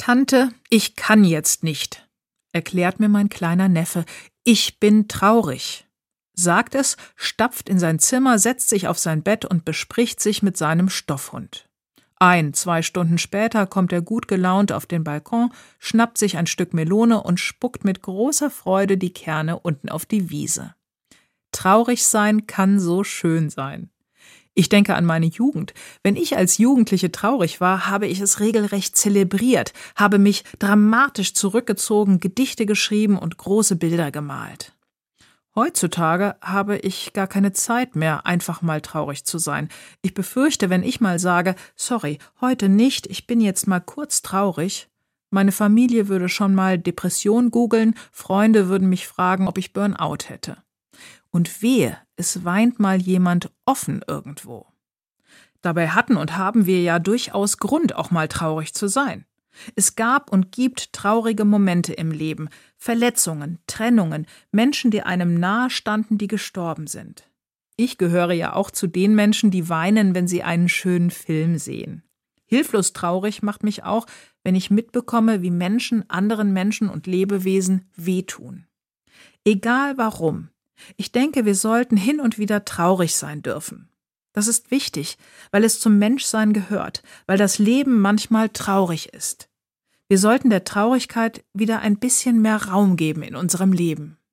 Tante, ich kann jetzt nicht, erklärt mir mein kleiner Neffe. Ich bin traurig. Sagt es, stapft in sein Zimmer, setzt sich auf sein Bett und bespricht sich mit seinem Stoffhund. Ein, zwei Stunden später kommt er gut gelaunt auf den Balkon, schnappt sich ein Stück Melone und spuckt mit großer Freude die Kerne unten auf die Wiese. Traurig sein kann so schön sein. Ich denke an meine Jugend. Wenn ich als Jugendliche traurig war, habe ich es regelrecht zelebriert, habe mich dramatisch zurückgezogen, Gedichte geschrieben und große Bilder gemalt. Heutzutage habe ich gar keine Zeit mehr, einfach mal traurig zu sein. Ich befürchte, wenn ich mal sage, sorry, heute nicht, ich bin jetzt mal kurz traurig, meine Familie würde schon mal Depression googeln, Freunde würden mich fragen, ob ich Burnout hätte. Und wehe, es weint mal jemand offen irgendwo. Dabei hatten und haben wir ja durchaus Grund, auch mal traurig zu sein. Es gab und gibt traurige Momente im Leben, Verletzungen, Trennungen, Menschen, die einem nahe standen, die gestorben sind. Ich gehöre ja auch zu den Menschen, die weinen, wenn sie einen schönen Film sehen. Hilflos traurig macht mich auch, wenn ich mitbekomme, wie Menschen anderen Menschen und Lebewesen wehtun. Egal warum. Ich denke, wir sollten hin und wieder traurig sein dürfen. Das ist wichtig, weil es zum Menschsein gehört, weil das Leben manchmal traurig ist. Wir sollten der Traurigkeit wieder ein bisschen mehr Raum geben in unserem Leben.